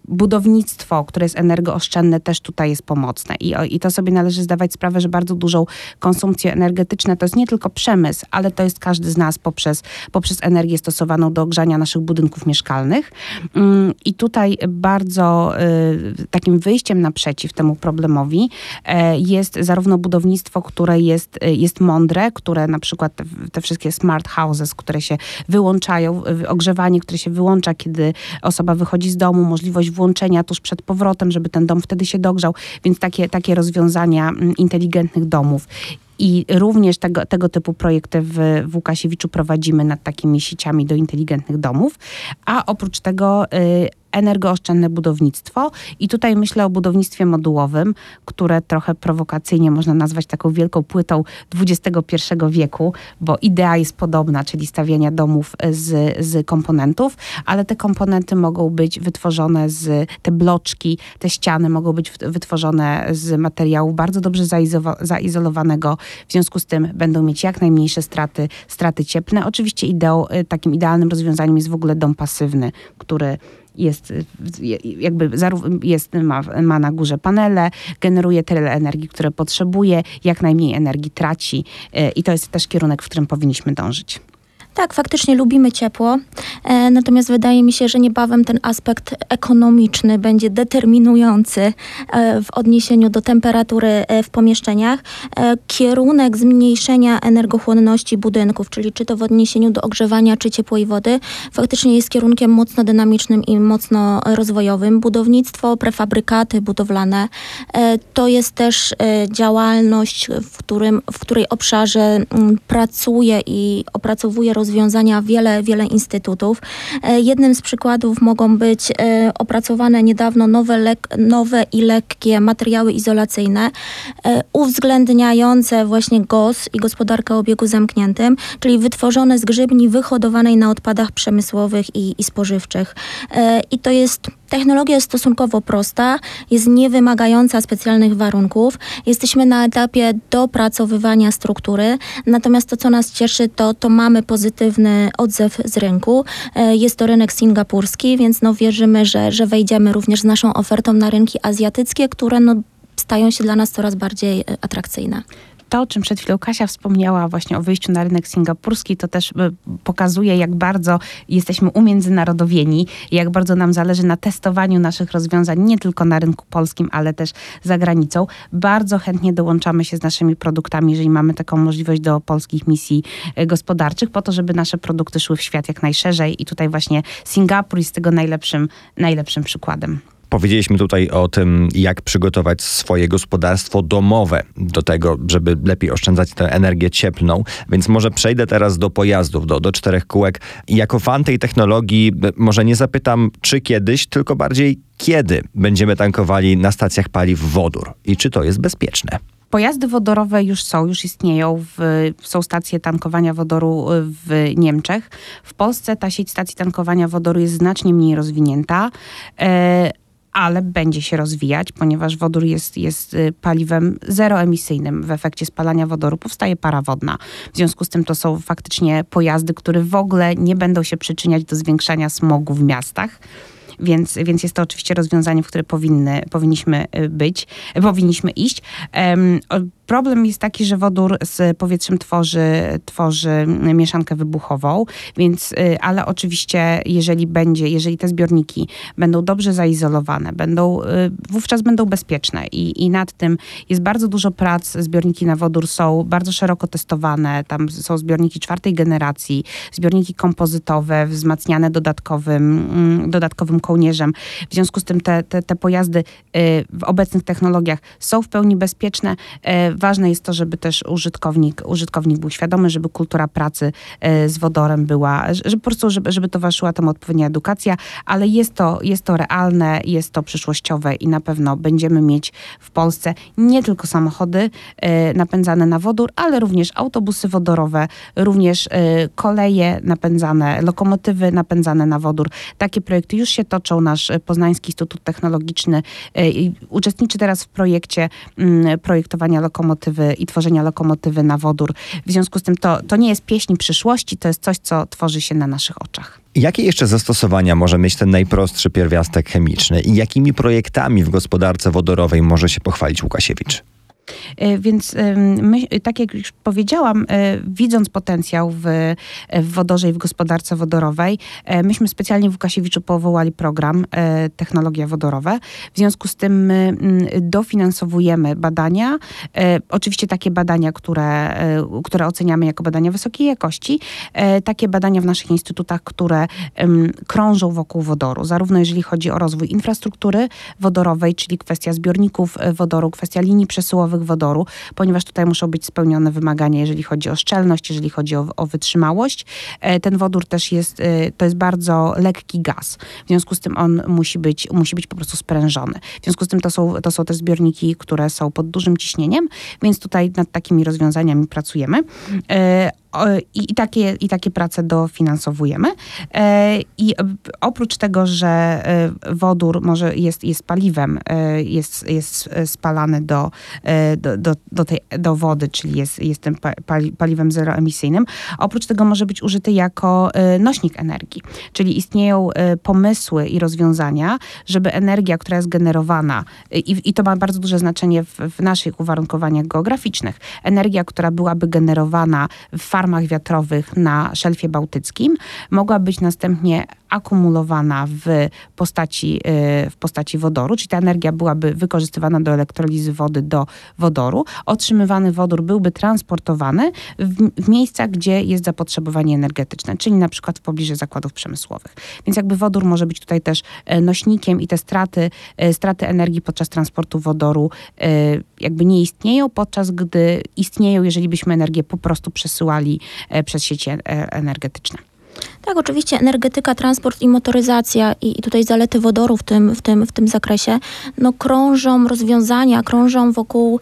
budownictwo, które jest energooszczędne też tu tutaj jest pomocne. I, I to sobie należy zdawać sprawę, że bardzo dużą konsumpcję energetyczną to jest nie tylko przemysł, ale to jest każdy z nas poprzez, poprzez energię stosowaną do ogrzania naszych budynków mieszkalnych. Mm, I tutaj bardzo y, takim wyjściem naprzeciw temu problemowi e, jest zarówno budownictwo, które jest, y, jest mądre, które na przykład te, te wszystkie smart houses, które się wyłączają, ogrzewanie, które się wyłącza, kiedy osoba wychodzi z domu, możliwość włączenia tuż przed powrotem, żeby ten dom wtedy się dogrzał, więc takie, takie rozwiązania mm, inteligentnych domów i również tego, tego typu projekty w, w Łukasiewiczu prowadzimy nad takimi sieciami do inteligentnych domów. A oprócz tego y, energooszczędne budownictwo. I tutaj myślę o budownictwie modułowym, które trochę prowokacyjnie można nazwać taką wielką płytą XXI wieku, bo idea jest podobna, czyli stawiania domów z, z komponentów, ale te komponenty mogą być wytworzone z, te bloczki, te ściany mogą być wytworzone z materiału bardzo dobrze zaizolowanego, w związku z tym będą mieć jak najmniejsze straty, straty cieplne. Oczywiście ideą, takim idealnym rozwiązaniem jest w ogóle dom pasywny, który jest jakby jest, ma, ma na górze panele, generuje tyle energii, które potrzebuje, jak najmniej energii traci e, i to jest też kierunek, w którym powinniśmy dążyć. Tak, faktycznie lubimy ciepło, e, natomiast wydaje mi się, że niebawem ten aspekt ekonomiczny będzie determinujący e, w odniesieniu do temperatury e, w pomieszczeniach. E, kierunek zmniejszenia energochłonności budynków, czyli czy to w odniesieniu do ogrzewania, czy ciepłej wody, faktycznie jest kierunkiem mocno dynamicznym i mocno rozwojowym. Budownictwo, prefabrykaty budowlane e, to jest też e, działalność, w, którym, w której obszarze m, pracuje i opracowuje rozwiązania wiele, wiele instytutów. E, jednym z przykładów mogą być e, opracowane niedawno nowe, lek, nowe i lekkie materiały izolacyjne, e, uwzględniające właśnie GOS i gospodarkę o obiegu zamkniętym, czyli wytworzone z grzybni wyhodowanej na odpadach przemysłowych i, i spożywczych. I to jest Technologia jest stosunkowo prosta, jest niewymagająca specjalnych warunków. Jesteśmy na etapie dopracowywania struktury, natomiast to, co nas cieszy, to, to mamy pozytywny odzew z rynku. E, jest to rynek singapurski, więc no wierzymy, że, że wejdziemy również z naszą ofertą na rynki azjatyckie, które no stają się dla nas coraz bardziej e, atrakcyjne to, o czym przed chwilą Kasia wspomniała właśnie o wyjściu na rynek singapurski, to też e, pokazuje, jak bardzo jesteśmy umiędzynarodowieni, jak bardzo nam zależy na testowaniu naszych rozwiązań nie tylko na rynku polskim, ale też za granicą. Bardzo chętnie dołączamy się z naszymi produktami, jeżeli mamy taką możliwość do polskich misji e, gospodarczych, po to, żeby nasze produkty szły w świat jak najszerzej i tutaj właśnie Singapur jest tego najlepszym, najlepszym przykładem. Powiedzieliśmy tutaj o tym, jak przygotować swoje gospodarstwo domowe do tego, żeby lepiej oszczędzać tę energię cieplną. Więc może przejdę teraz do pojazdów, do, do czterech kółek. Jako fan tej technologii, może nie zapytam, czy kiedyś, tylko bardziej kiedy będziemy tankowali na stacjach paliw wodór i czy to jest bezpieczne. Pojazdy wodorowe już są, już istnieją. W, są stacje tankowania wodoru w Niemczech. W Polsce ta sieć stacji tankowania wodoru jest znacznie mniej rozwinięta. E, ale będzie się rozwijać, ponieważ wodór jest, jest y, paliwem zeroemisyjnym. W efekcie spalania wodoru powstaje para wodna. W związku z tym to są faktycznie pojazdy, które w ogóle nie będą się przyczyniać do zwiększania smogu w miastach więc, więc jest to oczywiście rozwiązanie, w które powinny, powinniśmy y, być, powinniśmy iść. Problem jest taki, że wodór z powietrzem tworzy, tworzy mieszankę wybuchową, więc, y, ale oczywiście, jeżeli będzie, jeżeli te zbiorniki będą dobrze zaizolowane, będą, y, wówczas będą bezpieczne i, i nad tym jest bardzo dużo prac. Zbiorniki na wodór są bardzo szeroko testowane. Tam są zbiorniki czwartej generacji, zbiorniki kompozytowe, wzmacniane dodatkowym, mm, dodatkowym kołnierzem. W związku z tym te, te, te pojazdy y, w obecnych technologiach są w pełni bezpieczne ważne jest to, żeby też użytkownik, użytkownik był świadomy, żeby kultura pracy e, z wodorem była, żeby po prostu, żeby, żeby towarzyszyła temu odpowiednia edukacja, ale jest to, jest to realne, jest to przyszłościowe i na pewno będziemy mieć w Polsce nie tylko samochody e, napędzane na wodór, ale również autobusy wodorowe, również e, koleje napędzane, lokomotywy napędzane na wodór. Takie projekty już się toczą. Nasz Poznański Instytut Technologiczny uczestniczy teraz w projekcie mm, projektowania lokomotyw lokomotywy i tworzenia lokomotywy na wodór. W związku z tym to, to nie jest pieśń przyszłości, to jest coś, co tworzy się na naszych oczach. Jakie jeszcze zastosowania może mieć ten najprostszy pierwiastek chemiczny i jakimi projektami w gospodarce wodorowej może się pochwalić Łukasiewicz? E, więc my, tak jak już powiedziałam, e, widząc potencjał w, w wodorze i w gospodarce wodorowej, e, myśmy specjalnie w Łukasiewiczu powołali program Technologie Wodorowe. W związku z tym my dofinansowujemy badania, oczywiście takie badania, które, które oceniamy jako badania wysokiej jakości, takie badania w naszych instytutach, które krążą wokół wodoru, zarówno jeżeli chodzi o rozwój infrastruktury wodorowej, czyli kwestia zbiorników wodoru, kwestia linii przesyłowych wodoru, ponieważ tutaj muszą być spełnione wymagania, jeżeli chodzi o szczelność, jeżeli chodzi o, o wytrzymałość. E, ten wodór też jest, e, to jest bardzo lekki gaz. W związku z tym on musi być, musi być po prostu sprężony. W związku z tym to są, to są też zbiorniki, które są pod dużym ciśnieniem, więc tutaj nad takimi rozwiązaniami pracujemy. I, i, takie, I takie prace dofinansowujemy. E, I oprócz tego, że e, wodór może jest, jest paliwem, e, jest, jest spalany do, do, do, do, tej, do wody, czyli jest, jest tym paliwem zeroemisyjnym, oprócz tego może być użyty jako nośnik energii. Czyli istnieją pomysły i rozwiązania, żeby energia, która jest generowana, i, i to ma bardzo duże znaczenie w, w naszych uwarunkowaniach geograficznych, energia, która byłaby generowana w farmach wiatrowych na szelfie bałtyckim mogła być następnie akumulowana w postaci, y, w postaci wodoru, czyli ta energia byłaby wykorzystywana do elektrolizy wody do wodoru. Otrzymywany wodór byłby transportowany w, w miejscach, gdzie jest zapotrzebowanie energetyczne, czyli na przykład w pobliżu zakładów przemysłowych. Więc jakby wodór może być tutaj też e, nośnikiem i te straty, e, straty energii podczas transportu wodoru e, jakby nie istnieją, podczas gdy istnieją, jeżeli byśmy energię po prostu przesyłali przez sieci energetyczne. Tak, oczywiście energetyka, transport i motoryzacja i, tutaj zalety wodoru w tym, w tym, w tym zakresie, no krążą rozwiązania, krążą wokół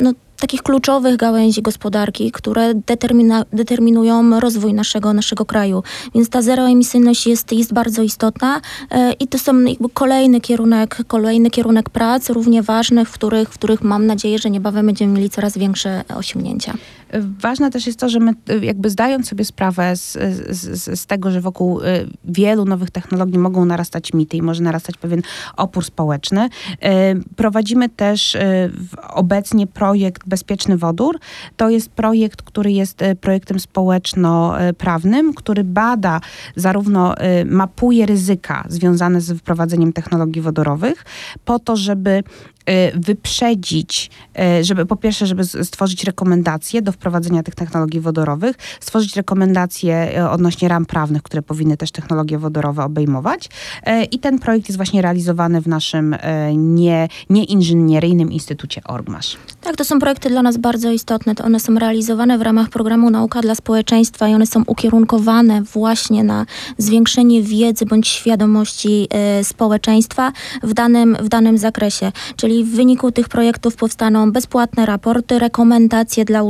no, takich kluczowych gałęzi gospodarki, które determinują rozwój naszego, naszego kraju. Więc ta zeroemisyjność jest, jest bardzo istotna e, i to są kolejny kierunek, kolejny kierunek prac, równie ważnych, w których, w których mam nadzieję, że niebawem będziemy mieli coraz większe osiągnięcia. Ważne też jest to, że my jakby zdając sobie sprawę z, z, z, tego, że wokół y, wielu nowych technologii mogą narastać mity i może narastać pewien opór społeczny, y, prowadzimy też y, obecnie projekt Bezpieczny Wodór. To jest projekt, który jest projektem społeczno-prawnym, który bada zarówno mapuje ryzyka związane z wprowadzeniem technologii wodorowych, po to, żeby Y, wyprzedzić, y, żeby po pierwsze, żeby stworzyć rekomendacje do wprowadzenia tych technologii wodorowych, stworzyć rekomendacje y, odnośnie ram prawnych, które powinny też technologie wodorowe obejmować. I ten projekt jest właśnie realizowany w naszym nie, nieinżynieryjnym Instytucie Orgmasz. Tak, to są projekty dla nas bardzo istotne. To one są realizowane w ramach programu Nauka dla Społeczeństwa i one są ukierunkowane właśnie na zwiększenie wiedzy bądź świadomości społeczeństwa w danym, w danym zakresie. Czyli w wyniku tych projektów powstaną bezpłatne raporty, rekomendacje dla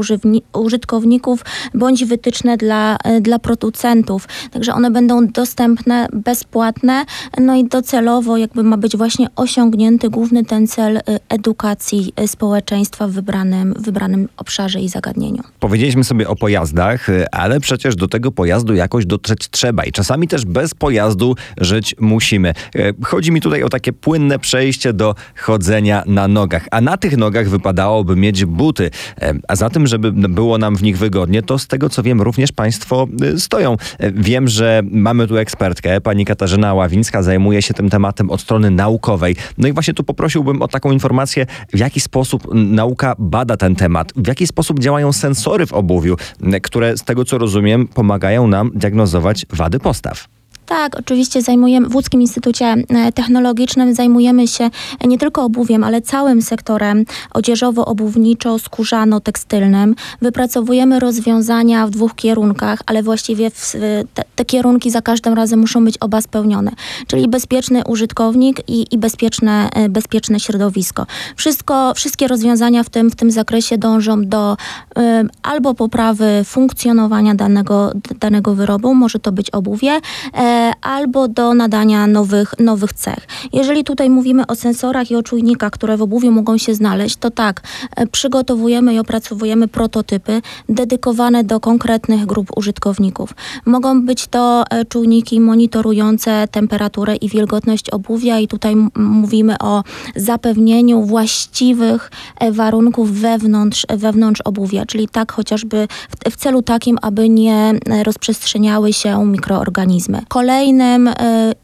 użytkowników bądź wytyczne dla, e, dla producentów. Także one będą dostępne, bezpłatne, no i docelowo jakby ma być właśnie osiągnięty główny ten cel e, edukacji e, społeczeństwa w wybranym, wybranym obszarze i zagadnieniu. Powiedzieliśmy sobie o pojazdach, ale przecież do tego pojazdu jakoś dotrzeć trzeba i czasami też bez pojazdu żyć musimy. Chodzi mi tutaj o takie płynne przejście do chodzenia na nogach, a na tych nogach wypadałoby mieć buty. A za tym, żeby było nam w nich wygodnie, to z tego co wiem, również Państwo y, stoją. Wiem, że mamy tu ekspertkę, pani Katarzyna Ławińska zajmuje się tym tematem od strony naukowej. No i właśnie tu poprosiłbym o taką informację, w jaki sposób nauka bada ten temat, w jaki sposób działają sensory w obuwiu, które z tego co rozumiem pomagają nam diagnozować wady postaw. Tak, oczywiście zajmujemy, w Łódzkim Instytucie e, Technologicznym zajmujemy się nie tylko obuwiem, ale całym sektorem odzieżowo-obuwniczo-skórzano-tekstylnym. Wypracowujemy rozwiązania w dwóch kierunkach, ale właściwie w, te, te, kierunki za każdym razem muszą być oba spełnione, czyli bezpieczny użytkownik i, i bezpieczne, e, bezpieczne środowisko. Wszystko, wszystkie rozwiązania w tym, w tym zakresie dążą do y, albo poprawy funkcjonowania danego, danego wyrobu, może to być obuwie, y, albo do nadania nowych, nowych cech. Jeżeli tutaj mówimy o sensorach i o czujnikach, które w obuwiu mogą się znaleźć, to tak, e, przygotowujemy i opracowujemy prototypy dedykowane do konkretnych grup użytkowników. Mogą być to e, czujniki monitorujące temperaturę i wilgotność obuwia i tutaj mówimy o zapewnieniu właściwych e, warunków wewnątrz, wewnątrz obuwia, czyli tak chociażby w, w celu takim, aby nie rozprzestrzeniały się mikroorganizmy. Kolejnym e,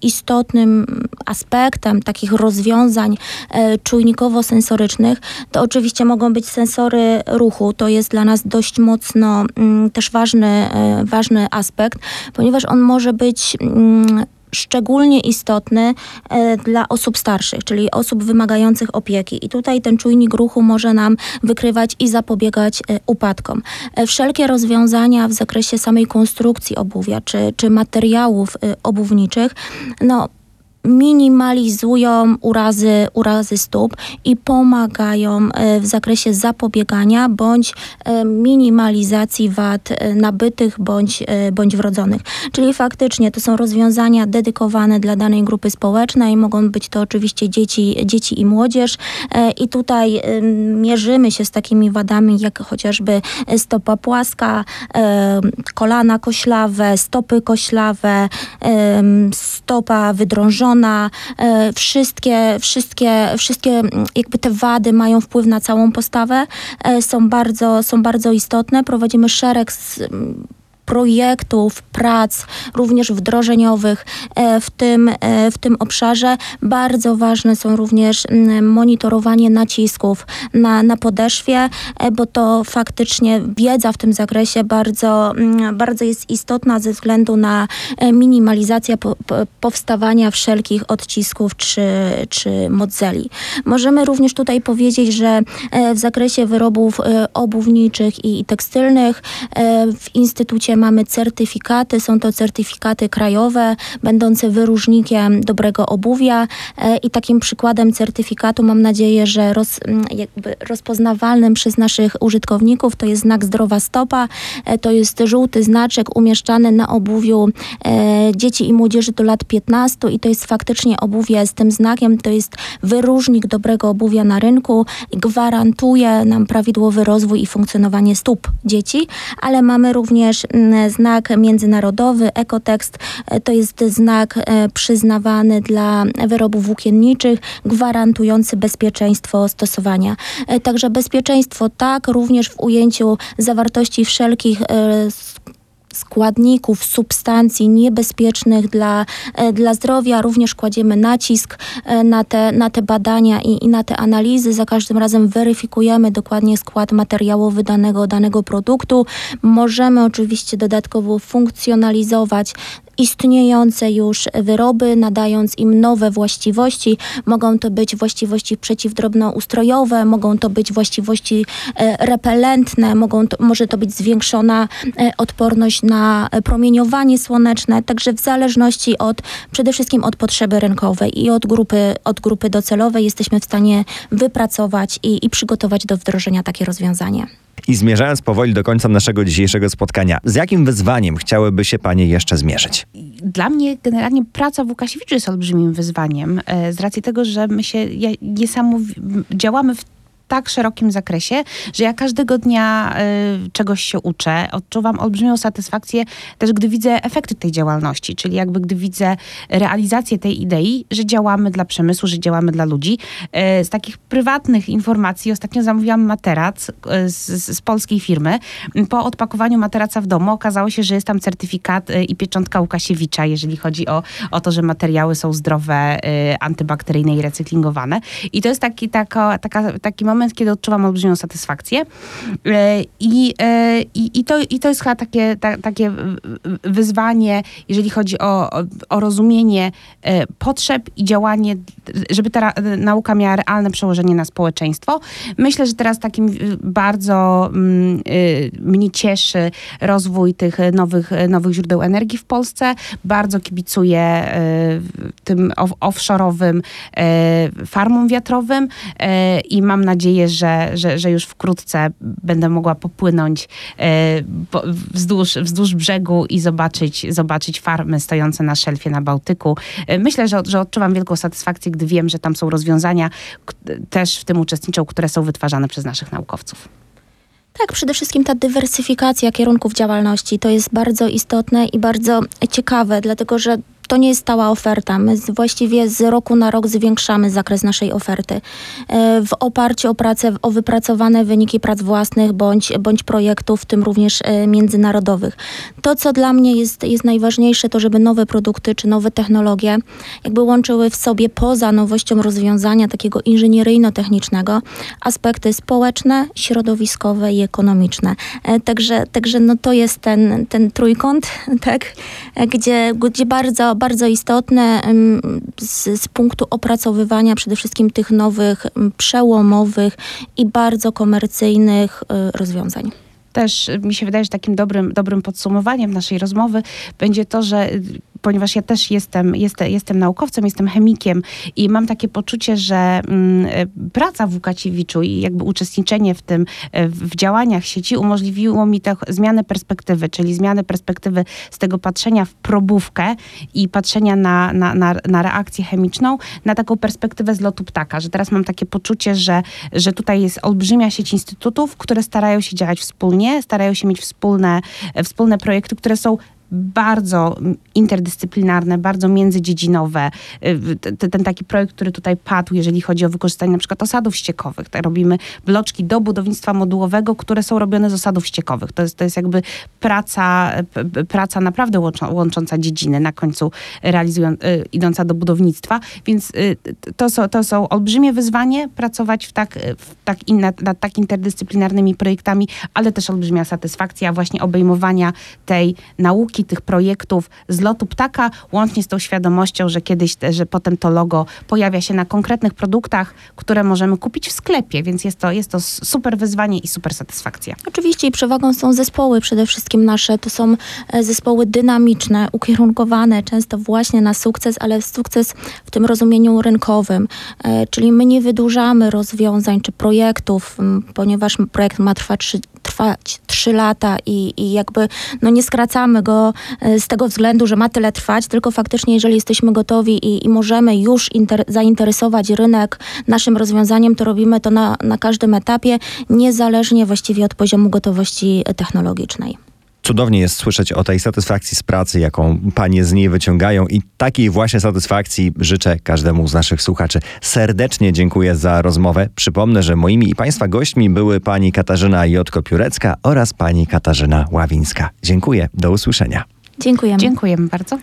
istotnym aspektem takich rozwiązań e, czujnikowo-sensorycznych to oczywiście mogą być sensory ruchu. To jest dla nas dość mocno mm, też ważny, e, ważny aspekt, ponieważ on może być mm, szczególnie istotny e, dla osób starszych, czyli osób wymagających opieki. I tutaj ten czujnik ruchu może nam wykrywać i zapobiegać e, upadkom. E, wszelkie rozwiązania w zakresie samej konstrukcji obuwia czy, czy materiałów obuwniczych, no minimalizują urazy, urazy stóp i pomagają e, w zakresie zapobiegania bądź e, minimalizacji wad e, nabytych bądź, bądź wrodzonych. Czyli faktycznie to są rozwiązania dedykowane dla danej grupy społecznej. Mogą być to oczywiście dzieci, dzieci i młodzież. I tutaj mierzymy się z takimi wadami jak chociażby stopa płaska, kolana koślawe, stopy koślawe, stopa wydrążona, ona, e, wszystkie, wszystkie, wszystkie mm, jakby te wady mają wpływ na całą postawę, e, są bardzo, są bardzo istotne. Prowadzimy szereg projektów, prac, również wdrożeniowych e, w tym, e, w tym obszarze. Bardzo ważne są również monitorowanie nacisków na, na podeszwie, e, bo to faktycznie wiedza w tym zakresie bardzo, bardzo jest istotna ze względu na minimalizację po, po, powstawania wszelkich odcisków czy, czy modzeli. Możemy również tutaj powiedzieć, że w zakresie wyrobów obuwniczych i tekstylnych w Instytucie mamy certyfikaty, są to certyfikaty krajowe, będące wyróżnikiem dobrego obuwia e, i takim przykładem certyfikatu mam nadzieję, że roz, rozpoznawalnym przez naszych użytkowników to jest znak zdrowa stopa, e, to jest żółty znaczek umieszczany na obuwiu e, dzieci i młodzieży do lat 15 i to jest faktycznie obuwie z tym znakiem, to jest wyróżnik dobrego obuwia na rynku, gwarantuje nam prawidłowy rozwój i funkcjonowanie stóp dzieci, ale mamy również znak międzynarodowy, ekotekst, e, to jest znak e, przyznawany dla wyrobów włókienniczych, gwarantujący bezpieczeństwo stosowania. E, także bezpieczeństwo tak, również w ujęciu zawartości wszelkich składników, substancji niebezpiecznych dla, e, dla zdrowia. Również kładziemy nacisk e, na te, na te badania i, i na te analizy. Za każdym razem weryfikujemy dokładnie skład materiałowy danego, danego produktu. Możemy oczywiście dodatkowo funkcjonalizować istniejące już wyroby, nadając im nowe właściwości. Mogą to być właściwości przeciwdrobnoustrojowe, mogą to być właściwości e, repelentne, mogą to, może to być zwiększona e, odporność na promieniowanie słoneczne, także w zależności od przede wszystkim od potrzeby rynkowej i od grupy, od grupy docelowej jesteśmy w stanie wypracować i, i przygotować do wdrożenia takie rozwiązanie. I zmierzając powoli do końca naszego dzisiejszego spotkania, z jakim wyzwaniem chciałyby się Panie jeszcze zmierzyć? Dla mnie generalnie praca w Łukasiewiczu jest olbrzymim wyzwaniem, e, z racji tego, że my się niesamowicie działamy w tak szerokim zakresie, że ja każdego dnia y, czegoś się uczę. Odczuwam olbrzymią satysfakcję też, gdy widzę efekty tej działalności, czyli jakby gdy widzę realizację tej idei, że działamy dla przemysłu, że działamy dla ludzi. Y, z takich prywatnych informacji ostatnio zamówiłam materac y, z, z, polskiej firmy. Po odpakowaniu materaca w domu okazało się, że jest tam certyfikat y, i pieczątka Łukasiewicza, jeżeli chodzi o, o to, że materiały są zdrowe, y, antybakteryjne i recyklingowane. I to jest taki, taka, taka, taki moment, moment, kiedy odczuwam olbrzymią satysfakcję. E, I, e, i, i, to, i to jest chyba takie, ta, takie wyzwanie, jeżeli chodzi o, o rozumienie e, potrzeb i działanie, żeby ta nauka miała realne przełożenie na społeczeństwo. Myślę, że teraz takim bardzo mm, mnie cieszy rozwój tych nowych, nowych źródeł energii w Polsce. Bardzo kibicuję tym offshore'owym farmom wiatrowym i mam nadzieję, nadzieję, że, że, że już wkrótce będę mogła popłynąć e, wzdłuż, wzdłuż brzegu i zobaczyć, zobaczyć farmy stojące na szelfie na Bałtyku. E, myślę, że, że odczuwam wielką satysfakcję, gdy wiem, że tam są rozwiązania, też w tym uczestniczą, które są wytwarzane przez naszych naukowców. Tak, przede wszystkim ta dywersyfikacja kierunków działalności to jest bardzo istotne i bardzo ciekawe, dlatego że to nie jest stała oferta. My właściwie z roku na rok zwiększamy zakres naszej oferty e, w oparciu o pracę, o wypracowane wyniki prac własnych bądź, bądź projektów, w tym również e, międzynarodowych. To, co dla mnie jest, jest najważniejsze, to żeby nowe produkty czy nowe technologie jakby łączyły w sobie poza nowością rozwiązania takiego inżynieryjno-technicznego aspekty społeczne, środowiskowe i ekonomiczne. E, także, także no to jest ten, ten trójkąt, tak, gdzie, gdzie bardzo bardzo istotne z, z punktu opracowywania przede wszystkim tych nowych, przełomowych i bardzo komercyjnych y, rozwiązań. Też mi się wydaje, że takim dobrym, dobrym podsumowaniem naszej rozmowy będzie to, że ponieważ ja też jestem, jestem, jestem naukowcem, jestem chemikiem i mam takie poczucie, że mm, praca w Łukaciewiczu i jakby uczestniczenie w tym, w działaniach sieci umożliwiło mi tę zmianę perspektywy, czyli zmianę perspektywy z tego patrzenia w probówkę i patrzenia na, na, na, na reakcję chemiczną, na taką perspektywę z lotu ptaka, że teraz mam takie poczucie, że, że tutaj jest olbrzymia sieć instytutów, które starają się działać wspólnie, starają się mieć wspólne, wspólne projekty, które są bardzo interdyscyplinarne, bardzo międzydziedzinowe. Y, ten taki projekt, który tutaj padł, jeżeli chodzi o wykorzystanie na przykład osadów ściekowych. Robimy bloczki do budownictwa modułowego, które są robione z osadów ściekowych. To jest, to jest jakby praca, praca naprawdę łącząca dziedziny, na końcu y, idąca do budownictwa. Więc y, to są, to są olbrzymie wyzwanie pracować w tak, w tak in, nad, nad tak interdyscyplinarnymi projektami, ale też olbrzymia satysfakcja właśnie obejmowania tej nauki tych projektów z lotu ptaka, łącznie z tą świadomością, że kiedyś, że potem to logo pojawia się na konkretnych produktach, które możemy kupić w sklepie, więc jest to, jest to super wyzwanie i super satysfakcja. Oczywiście i przewagą są zespoły przede wszystkim nasze. To są e, zespoły dynamiczne, ukierunkowane często właśnie na sukces, ale sukces w tym rozumieniu rynkowym. E, czyli my nie wydłużamy rozwiązań czy projektów, ponieważ projekt ma trwać trwać 3 lata i, i jakby no nie skracamy go e, z tego względu, że ma tyle trwać, tylko faktycznie jeżeli jesteśmy gotowi i, i możemy już inter, zainteresować rynek naszym rozwiązaniem, to robimy to na, na każdym etapie, niezależnie właściwie od poziomu gotowości technologicznej. Cudownie jest słyszeć o tej satysfakcji z pracy, jaką panie z niej wyciągają i takiej właśnie satysfakcji życzę każdemu z naszych słuchaczy. Serdecznie dziękuję za rozmowę. Przypomnę, że moimi i państwa gośćmi były pani Katarzyna Jotko-Piórecka oraz pani Katarzyna Ławińska. Dziękuję. Do usłyszenia. Dziękujemy. Dziękujemy bardzo.